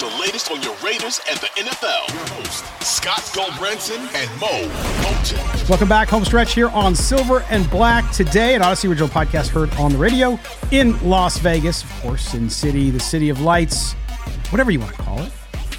with the latest on your Raiders and the NFL. Your host, Scott Gulbransen and Moe Moton. Welcome back, home stretch here on Silver and Black today, an Audacy original podcast heard on the radio in Las Vegas, of course, in city, the city of lights, whatever you want to call it.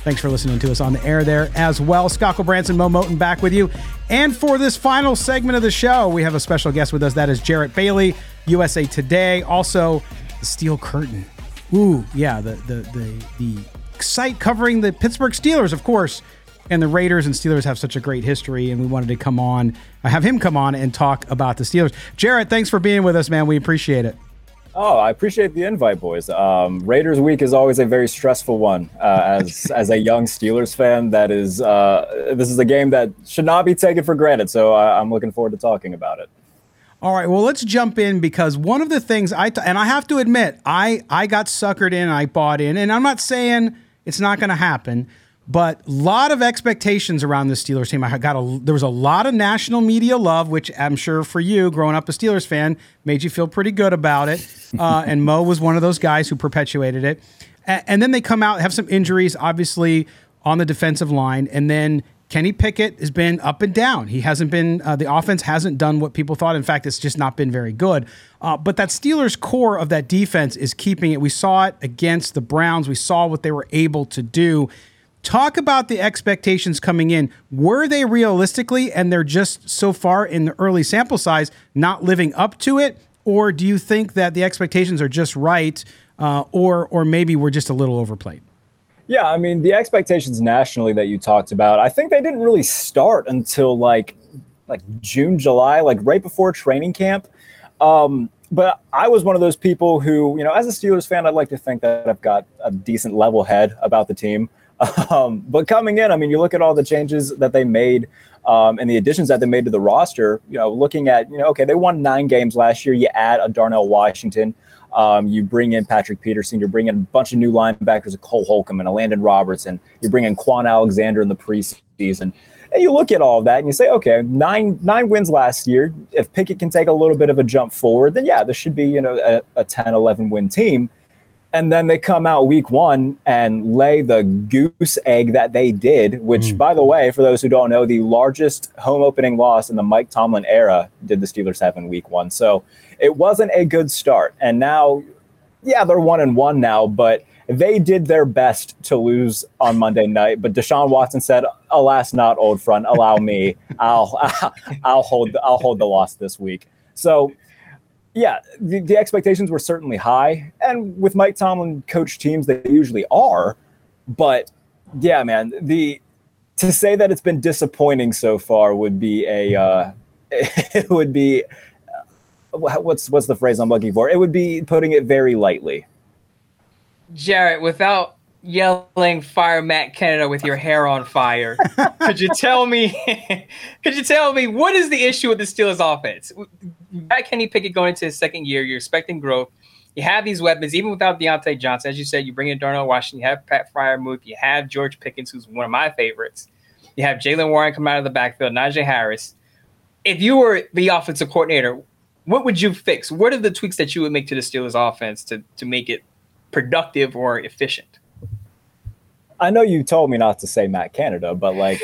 Thanks for listening to us on the air there as well. Scott Gulbransen, Moe Moton back with you. And for this final segment of the show, we have a special guest with us. That is Jarrett Bailey, USA Today. Also, the Steel Curtain. Ooh, yeah, the the the the site covering the Pittsburgh Steelers, of course. And the Raiders and Steelers have such a great history, and we wanted to come on, I have him come on and talk about the Steelers. Jarrett, thanks for being with us, man. We appreciate it. Oh, I appreciate the invite, boys. Um, Raiders week is always a very stressful one. Uh, as as a young Steelers fan, that is uh, this is a game that should not be taken for granted. So uh, I'm looking forward to talking about it. All right, well, let's jump in because one of the things I t- and I have to admit, I I got suckered in, I bought in, and I'm not saying it's not going to happen, but a lot of expectations around the Steelers team. I got a there was a lot of national media love, which I'm sure for you, growing up a Steelers fan, made you feel pretty good about it. Uh, and Mo was one of those guys who perpetuated it. A- and then they come out have some injuries, obviously on the defensive line, and then Kenny Pickett has been up and down. He hasn't been, uh, the offense hasn't done what people thought. In fact, it's just not been very good. Uh, but that Steelers core of that defense is keeping it. We saw it against the Browns. We saw what they were able to do. Talk about the expectations coming in. Were they realistically, and they're just so far in the early sample size, not living up to it? Or do you think that the expectations are just right, uh, or, or maybe we're just a little overplayed? Yeah, I mean the expectations nationally that you talked about, I think they didn't really start until like like June, July, like right before training camp. Um, but I was one of those people who, you know, as a Steelers fan, I'd like to think that I've got a decent level head about the team. Um, but coming in, I mean, you look at all the changes that they made um, and the additions that they made to the roster. You know, looking at, you know, okay, they won nine games last year. You add a Darnell Washington. Um, you bring in Patrick Peterson. You're bringing a bunch of new linebackers, a Cole Holcomb and a Landon Robertson. You bring in Kwon Alexander in the preseason. And you look at all of that and you say, okay, nine nine wins last year. If Pickett can take a little bit of a jump forward, then yeah, this should be you know a, a 10, 11 win team. And then they come out week one and lay the goose egg that they did, which, mm. by the way, for those who don't know, the largest home opening loss in the Mike Tomlin era did the Steelers have in week one. So it wasn't a good start. And now, yeah, they're one and one now, but they did their best to lose on Monday night, but Deshaun Watson said, "Alas, not old front. Allow me. I'll I'll hold I'll hold the loss this week." So, yeah, the, the expectations were certainly high, and with Mike Tomlin coach teams, they usually are. But yeah, man, the to say that it's been disappointing so far would be a uh, it would be uh, what's what's the phrase I'm looking for? It would be putting it very lightly. Jarrett, without yelling fire Matt Canada with your hair on fire, could you tell me could you tell me what is the issue with the Steelers offense? Matt Kenny Pickett going into his second year, you're expecting growth. You have these weapons, even without Diontae Johnson. As you said, you bring in Darnell Washington, you have Pat Freiermuth, you have George Pickens, who's one of my favorites. You have Jaylen Warren come out of the backfield, Najee Harris. If you were the offensive coordinator, what would you fix? What are the tweaks that you would make to the Steelers offense to, to make it productive or efficient? I know you told me not to say Matt Canada, but like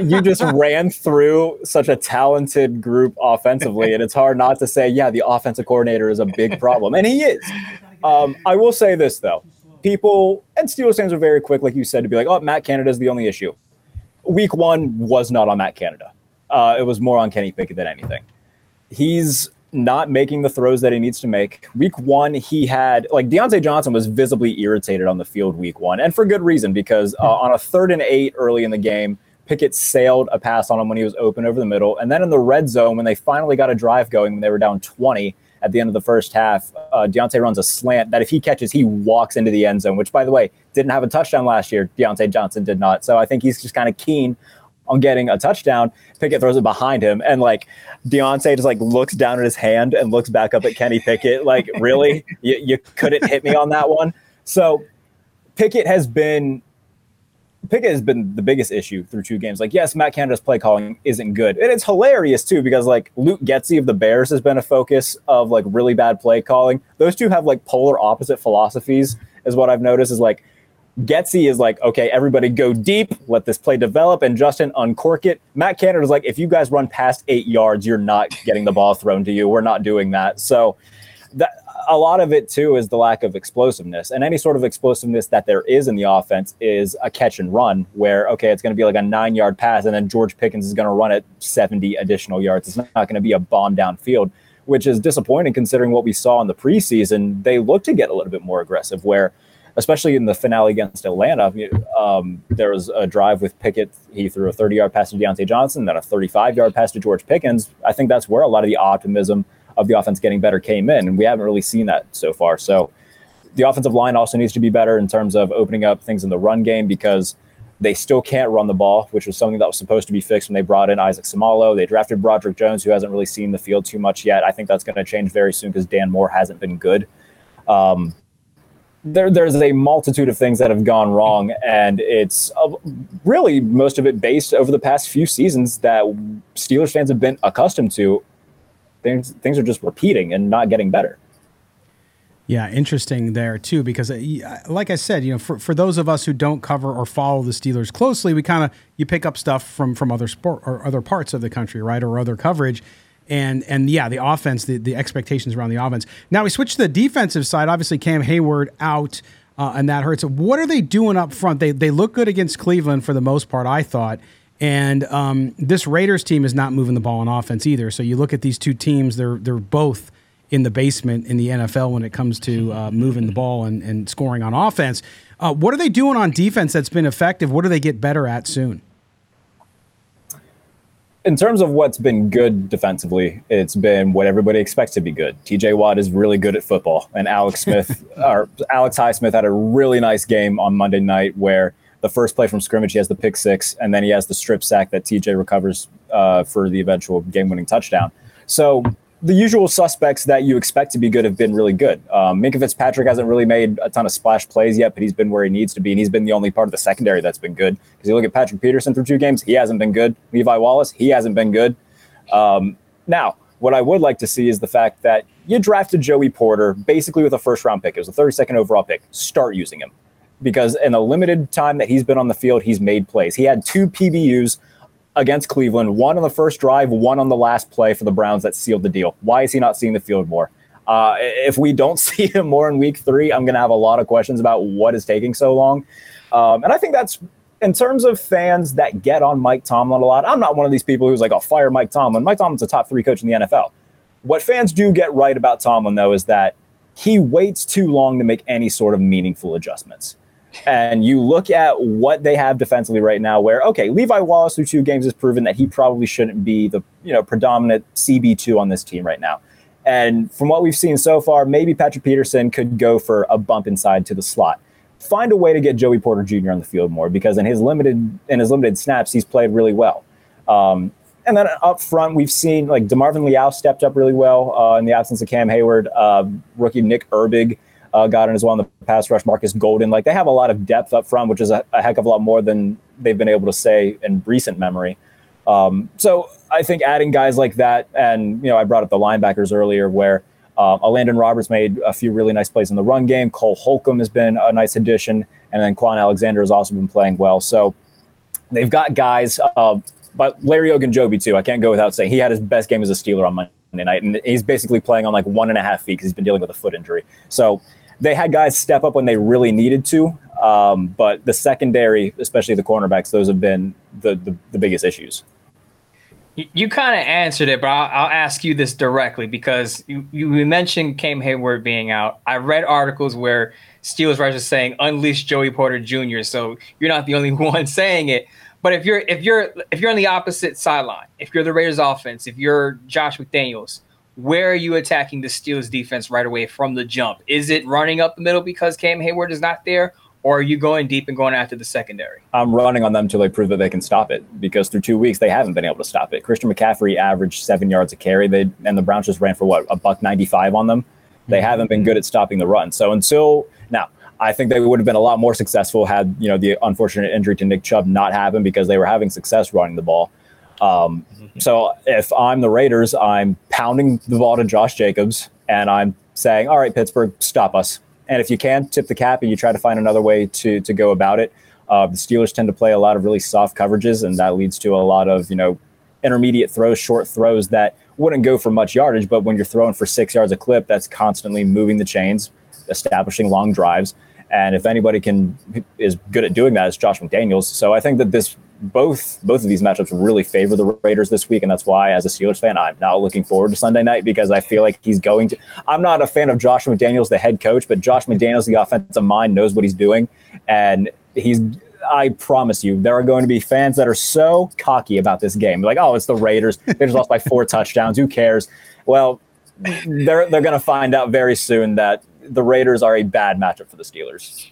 you just ran through such a talented group offensively, and it's hard not to say, yeah, the offensive coordinator is a big problem, and he is. Um, I will say this though, people and Steelers fans are very quick, like you said, to be like, oh, Matt Canada is the only issue. Week one was not on Matt Canada. Uh, it was more on Kenny Pickett than anything. He's not making the throws that he needs to make. Week one, he had like Diontae Johnson was visibly irritated on the field week one, and for good reason because uh, on a third and eight early in the game, Pickett sailed a pass on him when he was open over the middle, and then in the red zone when they finally got a drive going when they were down twenty at the end of the first half, uh, Diontae runs a slant that if he catches, he walks into the end zone. Which, by the way, didn't have a touchdown last year. Diontae Johnson did not, so I think he's just kind of keen on getting a touchdown. Pickett throws it behind him, and like Diontae just like looks down at his hand and looks back up at Kenny Pickett. Like, really, you, you couldn't hit me on that one. So Pickett has been Pickett has been the biggest issue through two games. Like, yes, Matt Canada's play calling isn't good, and it's hilarious too because like Luke Getsy of the Bears has been a focus of like really bad play calling. Those two have like polar opposite philosophies, is what I've noticed. Is like Getsy is like, okay, everybody go deep, let this play develop, and Justin uncork it. Matt Canada is like, if you guys run past eight yards, you're not getting the ball thrown to you. We're not doing that. So that a lot of it too is the lack of explosiveness. And any sort of explosiveness that there is in the offense is a catch and run, where okay, it's going to be like a nine yard pass, and then George Pickens is going to run it 70 additional yards. It's not going to be a bomb downfield, which is disappointing considering what we saw in the preseason. They look to get a little bit more aggressive, where especially in the finale against Atlanta. Um, there was a drive with Pickett. He threw a 30 yard pass to Diontae Johnson, then a 35 yard pass to George Pickens. I think that's where a lot of the optimism of the offense getting better came in. And we haven't really seen that so far. So the offensive line also needs to be better in terms of opening up things in the run game because they still can't run the ball, which was something that was supposed to be fixed when they brought in Isaac Seumalo. They drafted Broderick Jones, who hasn't really seen the field too much yet. I think that's going to change very soon because Dan Moore hasn't been good. Um, there, there's a multitude of things that have gone wrong, and it's uh, really most of it based over the past few seasons that Steelers fans have been accustomed to. Things things are just repeating and not getting better. Yeah, interesting there too, because uh, like I said, you know, for, for those of us who don't cover or follow the Steelers closely, we kind of you pick up stuff from from other sport or other parts of the country, right, or other coverage and and yeah, the offense, the, the expectations around the offense. Now we switch to the defensive side. Obviously, Cam Hayward out, uh, and that hurts. What are they doing up front? They they look good against Cleveland for the most part, I thought. And um, this Raiders team is not moving the ball on offense either. So you look at these two teams; they're they're both in the basement in the NFL when it comes to uh, moving the ball and, and scoring on offense. Uh, what are they doing on defense that's been effective? What do they get better at soon? In terms of what's been good defensively, it's been what everybody expects to be good. TJ Watt is really good at football, and Alex Smith or Alex Highsmith had a really nice game on Monday night where the first play from scrimmage he has the pick six, and then he has the strip sack that TJ recovers uh, for the eventual game-winning touchdown. So the usual suspects that you expect to be good have been really good. Um, Minkah Fitzpatrick hasn't really made a ton of splash plays yet, but he's been where he needs to be, and he's been the only part of the secondary that's been good. Because you look at Patrick Peterson for two games, he hasn't been good. Levi Wallace, he hasn't been good. Um, now, what I would like to see is the fact that you drafted Joey Porter basically with a first round pick. It was a 32nd overall pick. Start using him because in the limited time that he's been on the field, he's made plays. He had two PBUs against Cleveland, one on the first drive, one on the last play for the Browns that sealed the deal. Why is he not seeing the field more? Uh, if we don't see him more in week three, I'm going to have a lot of questions about what is taking so long. Um, and I think that's in terms of fans that get on Mike Tomlin a lot. I'm not one of these people who's like, I'll fire Mike Tomlin. Mike Tomlin's a top three coach in the NFL. What fans do get right about Tomlin, though, is that he waits too long to make any sort of meaningful adjustments. And you look at what they have defensively right now, where okay, Levi Wallace through two games has proven that he probably shouldn't be the you know predominant CB two on this team right now. And from what we've seen so far, maybe Patrick Peterson could go for a bump inside to the slot. Find a way to get Joey Porter Jr. on the field more because in his limited in his limited snaps, he's played really well. Um, and then up front, we've seen like DeMarvin Leal stepped up really well uh, in the absence of Cam Hayward. Uh, rookie Nick Herbig uh, got in as well in the pass rush. Marcus Golden, like they have a lot of depth up front, which is a, a heck of a lot more than they've been able to say in recent memory. Um, so I think adding guys like that, and you know, I brought up the linebackers earlier, where uh, Landon Roberts made a few really nice plays in the run game. Cole Holcomb has been a nice addition, and then Kwon Alexander has also been playing well. So they've got guys. Uh, but Larry Ogunjobi too. I can't go without saying he had his best game as a Steeler on Monday night, and he's basically playing on like one and a half feet because he's been dealing with a foot injury. So they had guys step up when they really needed to. Um, but the secondary, especially the cornerbacks, those have been the, the, the biggest issues. You, kind of answered it, but I'll, I'll, ask you this directly because you, you mentioned Cam Hayward being out. I read articles where Steelers writers saying unleash Joey Porter Jr. So you're not the only one saying it. But if you're if you're if you're on the opposite sideline, if you're the Raiders offense, if you're Josh McDaniels, where are you attacking the Steelers defense right away from the jump? Is it running up the middle because Cam Hayward is not there? Or are you going deep and going after the secondary? I'm running on them until they prove that they can stop it because through two weeks they haven't been able to stop it. Christian McCaffrey averaged seven yards a carry. They and the Browns just ran for what a buck ninety five on them. They mm-hmm. haven't been good at stopping the run. So until now, I think they would have been a lot more successful had you know the unfortunate injury to Nick Chubb not happened because they were having success running the ball. Um, mm-hmm. so if I'm the Raiders, I'm pounding the ball to Josh Jacobs and I'm saying, "All right, Pittsburgh, stop us." And if you can, tip the cap and you try to find another way to to go about it. Uh, the Steelers tend to play a lot of really soft coverages, and that leads to a lot of you know intermediate throws, short throws that wouldn't go for much yardage. But when you're throwing for six yards a clip, that's constantly moving the chains, establishing long drives. And if anybody can is good at doing that, it's Josh McDaniels. So I think that this both both of these matchups really favor the Raiders this week, and that's why, as a Steelers fan, I'm not looking forward to Sunday night because I feel like he's going to. I'm not a fan of Josh McDaniels, the head coach, but Josh McDaniels, the offensive mind, knows what he's doing, and he's. I promise you, there are going to be fans that are so cocky about this game, like, "Oh, it's the Raiders. They just lost by four touchdowns. Who cares?" Well, they're they're going to find out very soon that the Raiders are a bad matchup for the Steelers.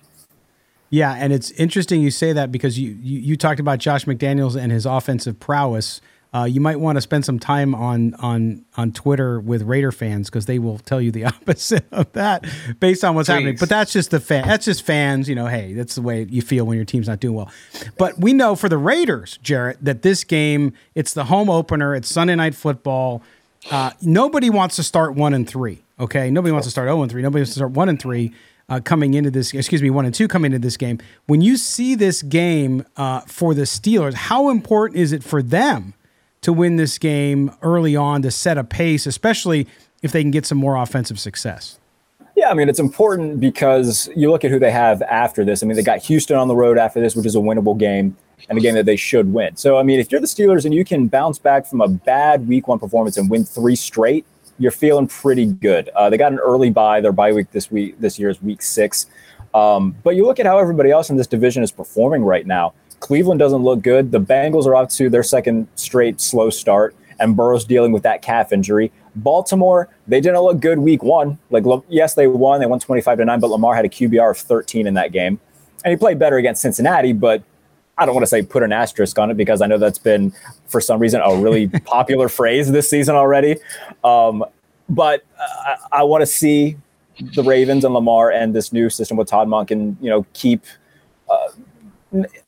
Yeah, and it's interesting you say that because you you, you talked about Josh McDaniels and his offensive prowess. Uh, you might want to spend some time on on on Twitter with Raider fans because they will tell you the opposite of that based on what's Please. happening. But that's just the fan. That's just fans. You know, hey, that's the way you feel when your team's not doing well. But we know for the Raiders, Jarrett, that this game it's the home opener. It's Sunday night football. Uh, nobody wants to start one and three. Okay, nobody wants to start zero oh and three. Nobody wants to start one and three. Uh, coming into this, excuse me, one and two coming into this game. When you see this game uh, for the Steelers, how important is it for them to win this game early on to set a pace, especially if they can get some more offensive success? Yeah, I mean, it's important because you look at who they have after this. I mean, they got Houston on the road after this, which is a winnable game and a game that they should win. So, I mean, if you're the Steelers and you can bounce back from a bad week one performance and win three straight, you're feeling pretty good. Uh, they got an early bye. Their bye week this week this year is week six. Um, but you look at how everybody else in this division is performing right now. Cleveland doesn't look good. The Bengals are off to their second straight slow start, and Burrow's dealing with that calf injury. Baltimore, they didn't look good week one. Like, yes, they won. They won 25 to 9, but Lamar had a QBR of 13 in that game. And he played better against Cincinnati, but I don't want to say put an asterisk on it because I know that's been, for some reason, a really popular phrase this season already. Um, but uh, I, I want to see the Ravens and Lamar and this new system with Todd Monken, you know, keep. Uh,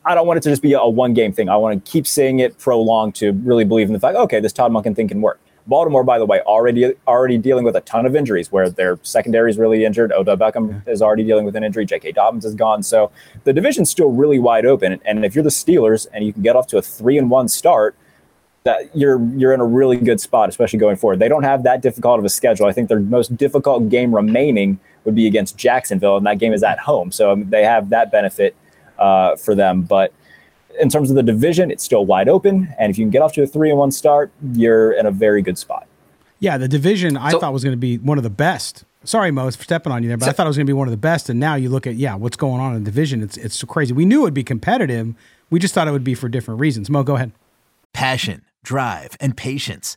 I don't want it to just be a one game thing. I want to keep seeing it prolonged to really believe in the fact, okay, this Todd Monken thing can work. Baltimore, by the way, already already dealing with a ton of injuries where their secondary is really injured. Odell Beckham is already dealing with an injury. J.K. Dobbins is gone. So the division's still really wide open. And if you're the Steelers and you can get off to a three and one start, that you're you're in a really good spot, especially going forward. They don't have that difficult of a schedule. I think their most difficult game remaining would be against Jacksonville, and that game is at home, so um, they have that benefit uh, for them. But in terms of the division, it's still wide open, and if you can get off to a three and one start, you're in a very good spot. Yeah, the division I so, thought was going to be one of the best. Sorry, Mo, for stepping on you there, but so, I thought it was going to be one of the best. And now you look at yeah, what's going on in the division? It's it's so crazy. We knew it would be competitive. We just thought it would be for different reasons. Mo, go ahead. Passion, drive, and patience.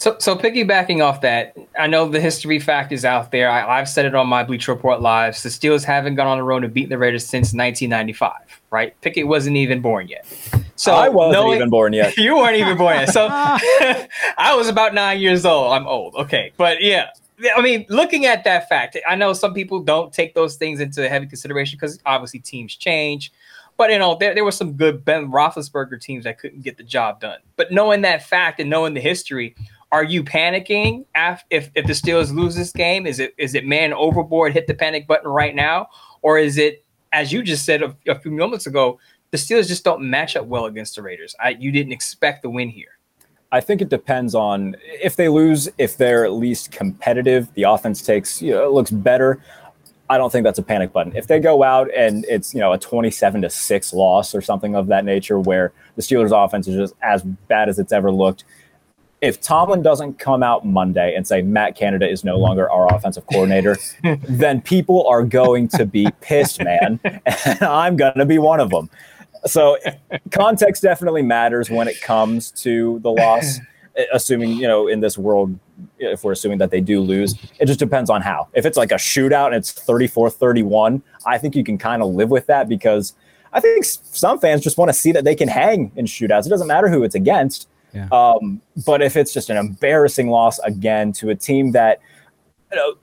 So, so piggybacking off that, I know the history fact is out there. I, have said it on my Bleacher Report lives. The Steelers haven't gone on the road and beat the Raiders since 1995. Right? Pickett wasn't even born yet. So I wasn't knowing, even born yet. you weren't even born yet. So I was about nine years old. I'm old. Okay, but yeah, I mean, looking at that fact, I know some people don't take those things into heavy consideration because obviously teams change. But you know, there, there were some good Ben Roethlisberger teams that couldn't get the job done. But knowing that fact and knowing the history, are you panicking if if the Steelers lose this game? Is it is it man overboard, hit the panic button right now, or is it as you just said a, a few moments ago, the Steelers just don't match up well against the Raiders? I, you didn't expect the win here. I think it depends on if they lose, if they're at least competitive, the offense takes, you know, looks better. I don't think that's a panic button. If they go out and it's, you know, a 27 to 6 loss or something of that nature where the Steelers offense is just as bad as it's ever looked, if Tomlin doesn't come out Monday and say Matt Canada is no longer our offensive coordinator, then people are going to be pissed, man. And I'm going to be one of them. So context definitely matters when it comes to the loss. Assuming you know in this world, if we're assuming that they do lose, it just depends on how. If it's like a shootout and it's 34-31, I think you can kind of live with that because I think some fans just want to see that they can hang in shootouts. It doesn't matter who it's against. Yeah. Um, but if it's just an embarrassing loss again to a team that, you know,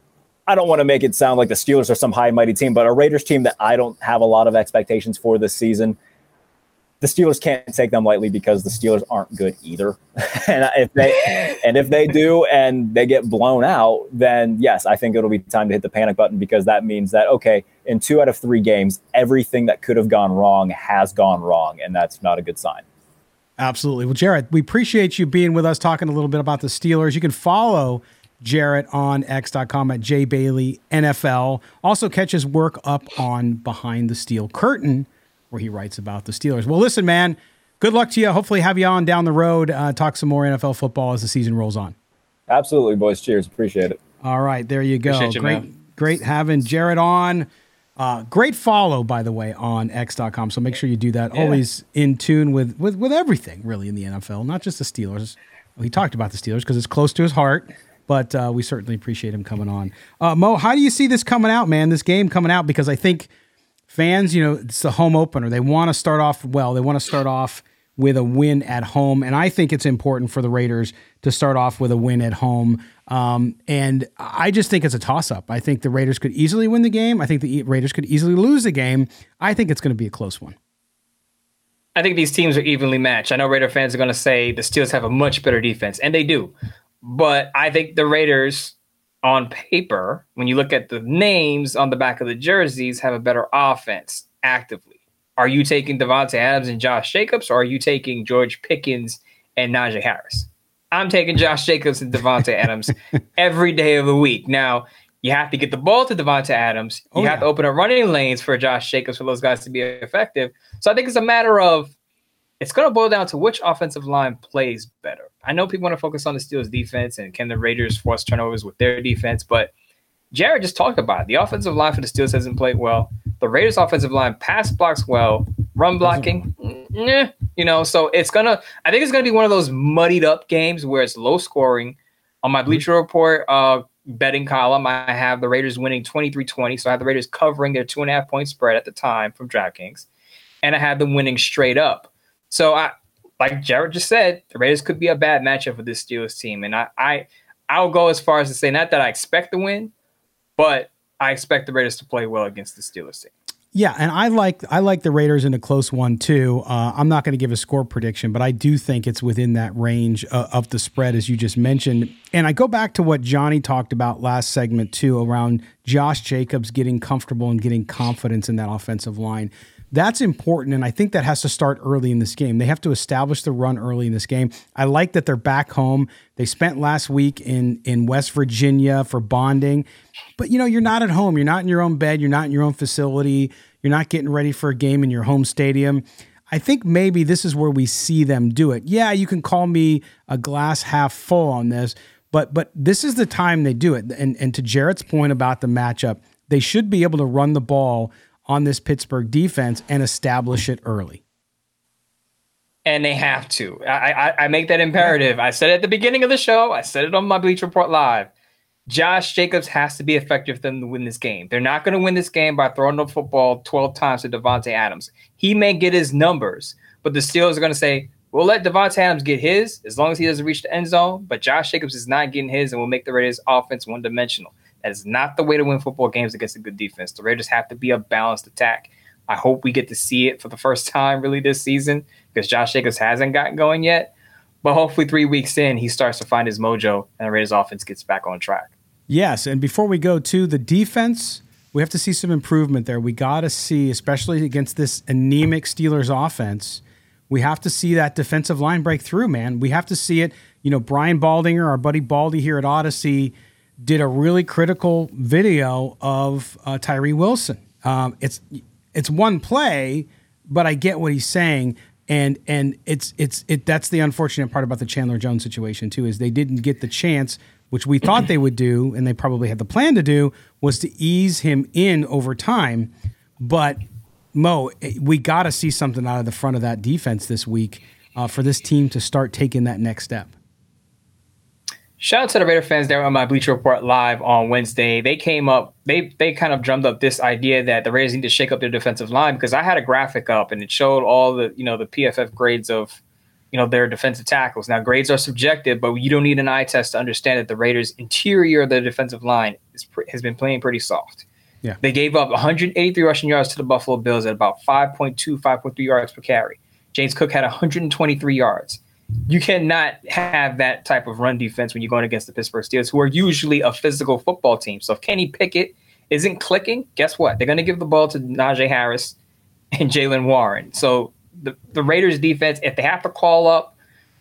I don't want to make it sound like the Steelers are some high mighty team, but a Raiders team that I don't have a lot of expectations for this season the Steelers can't take them lightly because the Steelers aren't good either. and if they and if they do and they get blown out, then yes, I think it'll be time to hit the panic button because that means that okay, in two out of three games, everything that could have gone wrong has gone wrong, and that's not a good sign. Absolutely. Well, Jarrett, we appreciate you being with us, talking a little bit about the Steelers. You can follow Jarrett on X.com at J Bailey NFL. Also, catch his work up on Behind the Steel Curtain where he writes about the Steelers. Well, listen, man, good luck to you. Hopefully, have you on down the road, uh, talk some more NFL football as the season rolls on. Absolutely, boys. Cheers. Appreciate it. All right, there you go. You, great, man. great having Jarrett on. Uh, great follow, by the way, on X.com. So make sure you do that. Yeah. Always in tune with, with with everything, really, in the NFL, not just the Steelers. He talked about the Steelers because it's close to his heart, but uh, we certainly appreciate him coming on. Uh, Mo, how do you see this coming out, man? This game coming out because I think – fans, you know, it's the home opener. They want to start off well. They want to start off with a win at home, and I think it's important for the Raiders to start off with a win at home. Um, and I just think it's a toss-up. I think the Raiders could easily win the game. I think the Raiders could easily lose the game. I think it's going to be a close one. I think these teams are evenly matched. I know Raider fans are going to say the Steelers have a much better defense, and they do. But I think the Raiders on paper, when you look at the names on the back of the jerseys, have a better offense actively. Are you taking Davante Adams and Josh Jacobs, or are you taking George Pickens and Najee Harris? I'm taking Josh Jacobs and Davante Adams every day of the week. Now, you have to get the ball to Davante Adams. You oh, have yeah. to open up running lanes for Josh Jacobs for those guys to be effective. So I think it's a matter of it's going to boil down to which offensive line plays better. I know people want to focus on the Steelers defense and can the Raiders force turnovers with their defense, but Jarrett just talked about it. The offensive line for the Steelers hasn't played well. The Raiders' offensive line pass blocks well. Run blocking, eh, you know, so it's gonna. I think it's gonna be one of those muddied up games where it's low scoring. On my Bleacher Report uh, betting column, I have the Raiders winning 23-20. So I have the Raiders covering their two and a half point spread at the time from DraftKings, and I have them winning straight up. So I, like Jarrett just said, the Raiders could be a bad matchup for this Steelers team, and I, I, I'll go as far as to say not that I expect the win, but I expect the Raiders to play well against the Steelers team. Yeah, and I like I like the Raiders in a close one too. Uh, I'm not going to give a score prediction, but I do think it's within that range uh, of the spread as you just mentioned. And I go back to what Johnny talked about last segment too, around Josh Jacobs getting comfortable and getting confidence in that offensive line. That's important, and I think that has to start early in this game. They have to establish the run early in this game. I like that they're back home. They spent last week in in West Virginia for bonding, but you know you're not at home. You're not in your own bed. You're not in your own facility. You're not getting ready for a game in your home stadium. I think maybe this is where we see them do it. Yeah, you can call me a glass half full on this, but but this is the time they do it. And and to Jarrett's point about the matchup, they should be able to run the ball on this Pittsburgh defense and establish it early. And they have to. I, I, I make that imperative. I said at the beginning of the show. I said it on my Bleacher Report Live. Josh Jacobs has to be effective for them to win this game. They're not going to win this game by throwing the football 12 times to Davante Adams. He may get his numbers, but the Steelers are going to say, we'll let Davante Adams get his as long as he doesn't reach the end zone, but Josh Jacobs is not getting his and we'll make the Raiders offense one dimensional. That is not the way to win football games against a good defense. The Raiders have to be a balanced attack. I hope we get to see it for the first time really this season because Josh Jacobs hasn't gotten going yet. But hopefully, three weeks in, he starts to find his mojo and the Raiders offense gets back on track. Yes, and before we go to the defense, we have to see some improvement there. We got to see, especially against this anemic Steelers offense, we have to see that defensive line break through, man. We have to see it. You know, Brian Baldinger, our buddy Baldy here at Audacy, did a really critical video of uh, Tyree Wilson. Um, it's it's one play, but I get what he's saying, and and it's it's it. That's the unfortunate part about the Chandler Jones situation too, is they didn't get the chance which we thought they would do, and they probably had the plan to do, was to ease him in over time. But Mo, we got to see something out of the front of that defense this week uh, for this team to start taking that next step. Shout out to the Raider fans there on my Bleacher Report live on Wednesday. They came up, they they kind of drummed up this idea that the Raiders need to shake up their defensive line because I had a graphic up and it showed all the you know the PFF grades of you know their defensive tackles. Now grades are subjective, but you don't need an eye test to understand that the Raiders' interior of the defensive line is, has been playing pretty soft. Yeah. They gave up 183 rushing yards to the Buffalo Bills at about 5.2, 5.3 yards per carry. James Cook had 123 yards. You cannot have that type of run defense when you're going against the Pittsburgh Steelers, who are usually a physical football team. So if Kenny Pickett isn't clicking, guess what? They're going to give the ball to Najee Harris and Jaylen Warren. So the, the Raiders defense, if they have to call up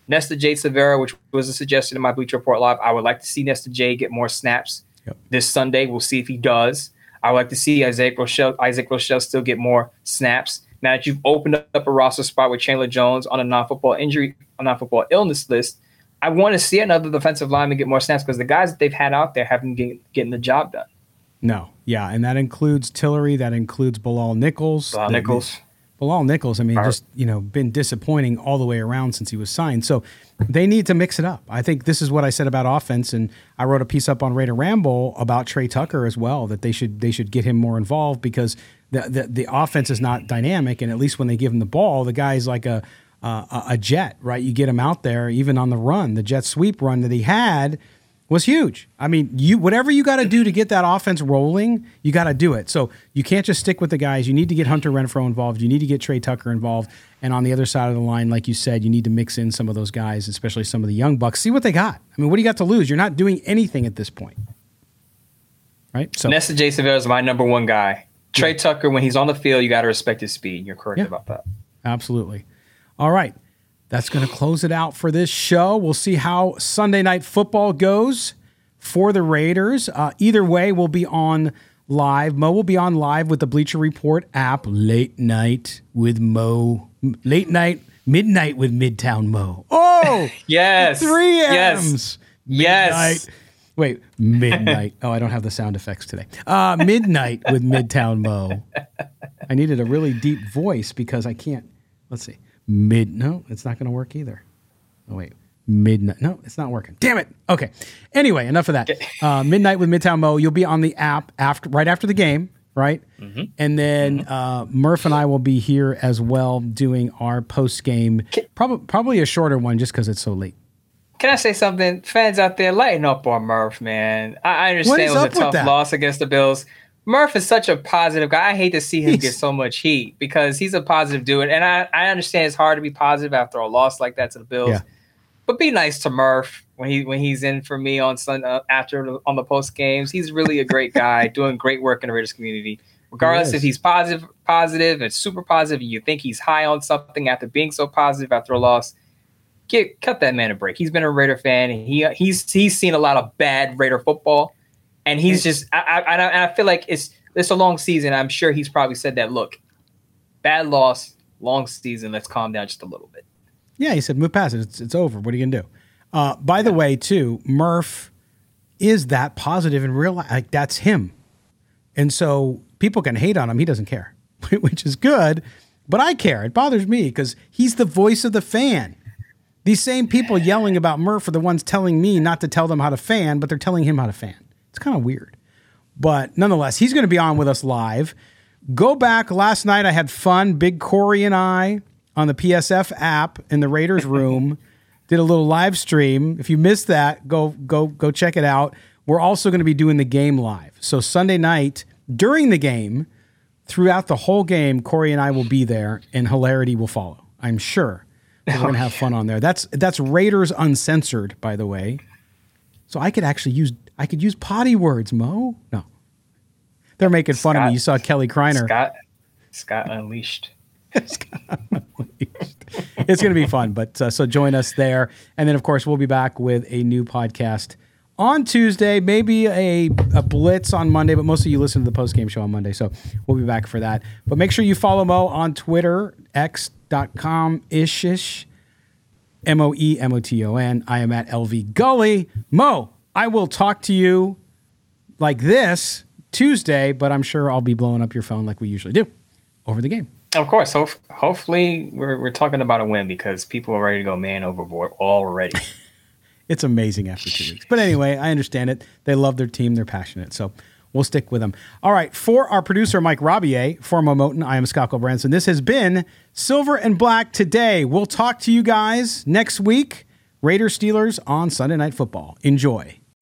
Nesta J. Silvera, which was a suggestion in my Bleacher Report Live, I would like to see Nesta J get more snaps yep. this Sunday. We'll see if he does. I would like to see Isaac Rochell, Isaac Rochell still get more snaps. Now that you've opened up a roster spot with Chandler Jones on a non-football injury, a that football illness list, I want to see another defensive lineman get more snaps because the guys that they've had out there haven't get, getting the job done. No, yeah, and that includes Tillery, that includes Bilal Nichols. Bilal Nichols. Bilal Nichols, I mean, just you know, been disappointing all the way around since he was signed. So they need to mix it up. I think this is what I said about offense, and I wrote a piece up on Raider Ramble about Tre Tucker as well. That they should they should get him more involved because the the, the offense is not dynamic, and at least when they give him the ball, the guy's like a uh, a jet, right? You get him out there, even on the run, the jet sweep run that he had was huge. I mean, you whatever you got to do to get that offense rolling, you got to do it. So you can't just stick with the guys. You need to get Hunter Renfrow involved. You need to get Tre Tucker involved. And on the other side of the line, like you said, you need to mix in some of those guys, especially some of the young bucks. See what they got. I mean, what do you got to lose? You're not doing anything at this point, right? So Nesta J. Silvera is my number one guy. Tre yeah. Tucker, when he's on the field, you got to respect his speed. You're correct yeah. about that. Absolutely. All right. That's going to close it out for this show. We'll see how Sunday night football goes for the Raiders. Uh, either way, we'll be on live. Mo will be on live with the Bleacher Report app late night with Mo. Late night, midnight with Midtown Mo. Oh, yes. Three M's. Yes. Yes. Wait, midnight. oh, I don't have the sound effects today. Uh, midnight with Midtown Mo. I needed a really deep voice because I can't. Let's see. Mid. No, it's not going to work either. Oh wait, midnight. No, it's not working. Damn it. Okay. Anyway, enough of that. Uh, midnight with Midtown Mo. You'll be on the app after, right after the game, right? Mm-hmm. And then uh, Murph and I will be here as well doing our post game. Probably probably a shorter one just because it's so late. Can I say something? Fans out there, lighten up on Murph, man. I, I understand it was a tough loss against the Bills. Murph is such a positive guy. I hate to see him He's- get so much heat because he's a positive dude. And I, I understand it's hard to be positive after a loss like that to the Bills. Yeah. But be nice to Murph when he when he's in for me on Sun uh, after on the post games. He's really a great guy, doing great work in the Raiders community. Regardless is. if he's positive, positive, and super positive, and you think he's high on something after being so positive after a loss, get cut that man a break. He's been a Raider fan, and he he's he's seen a lot of bad Raider football, and he's just I I, I I feel like it's it's a long season. I'm sure he's probably said that. Look, bad loss, long season. Let's calm down just a little bit. Yeah, he said, move past it. It's, it's over. What are you going to do? Uh, by the way, too, Murph is that positive in real life. Like, that's him. And so people can hate on him. He doesn't care, which is good. But I care. It bothers me because he's the voice of the fan. These same people yelling about Murph are the ones telling me not to tell them how to fan, but they're telling him how to fan. It's kind of weird. But nonetheless, he's going to be on with us live. Go back. Last night I had fun. Big Corey and I on the PSF app in the Raiders room did a little live stream. If you missed that, go go go check it out. We're also going to be doing the game live. So Sunday night during the game, throughout the whole game, Corey and I will be there, and hilarity will follow. I'm sure. We're going to have fun on there. That's that's Raiders uncensored, by the way. So I could actually use I could use potty words, Mo. No, they're making fun of me. You saw Kelly Kreiner. Scott Scott Unleashed. it's going to be fun. But uh, so join us there, and then of course we'll be back with a new podcast on Tuesday. Maybe a, a blitz on Monday, but most of you listen to the post game show on Monday, so we'll be back for that. But make sure you follow Mo on Twitter, x.com ishish. M O E M O T O N. I am at LV Gully. Mo, I will talk to you like this Tuesday, but I'm sure I'll be blowing up your phone like we usually do over the game. Of course. Ho- hopefully, we're, we're talking about a win because people are ready to go man overboard already. It's amazing after two weeks. But anyway, I understand it. They love their team. They're passionate. So we'll stick with them. All right. For our producer, Mike Robier, for Moe Moton, I am Scott Gulbransen. This has been Silver and Black today. We'll talk to you guys next week. Raiders Steelers on Sunday Night Football. Enjoy.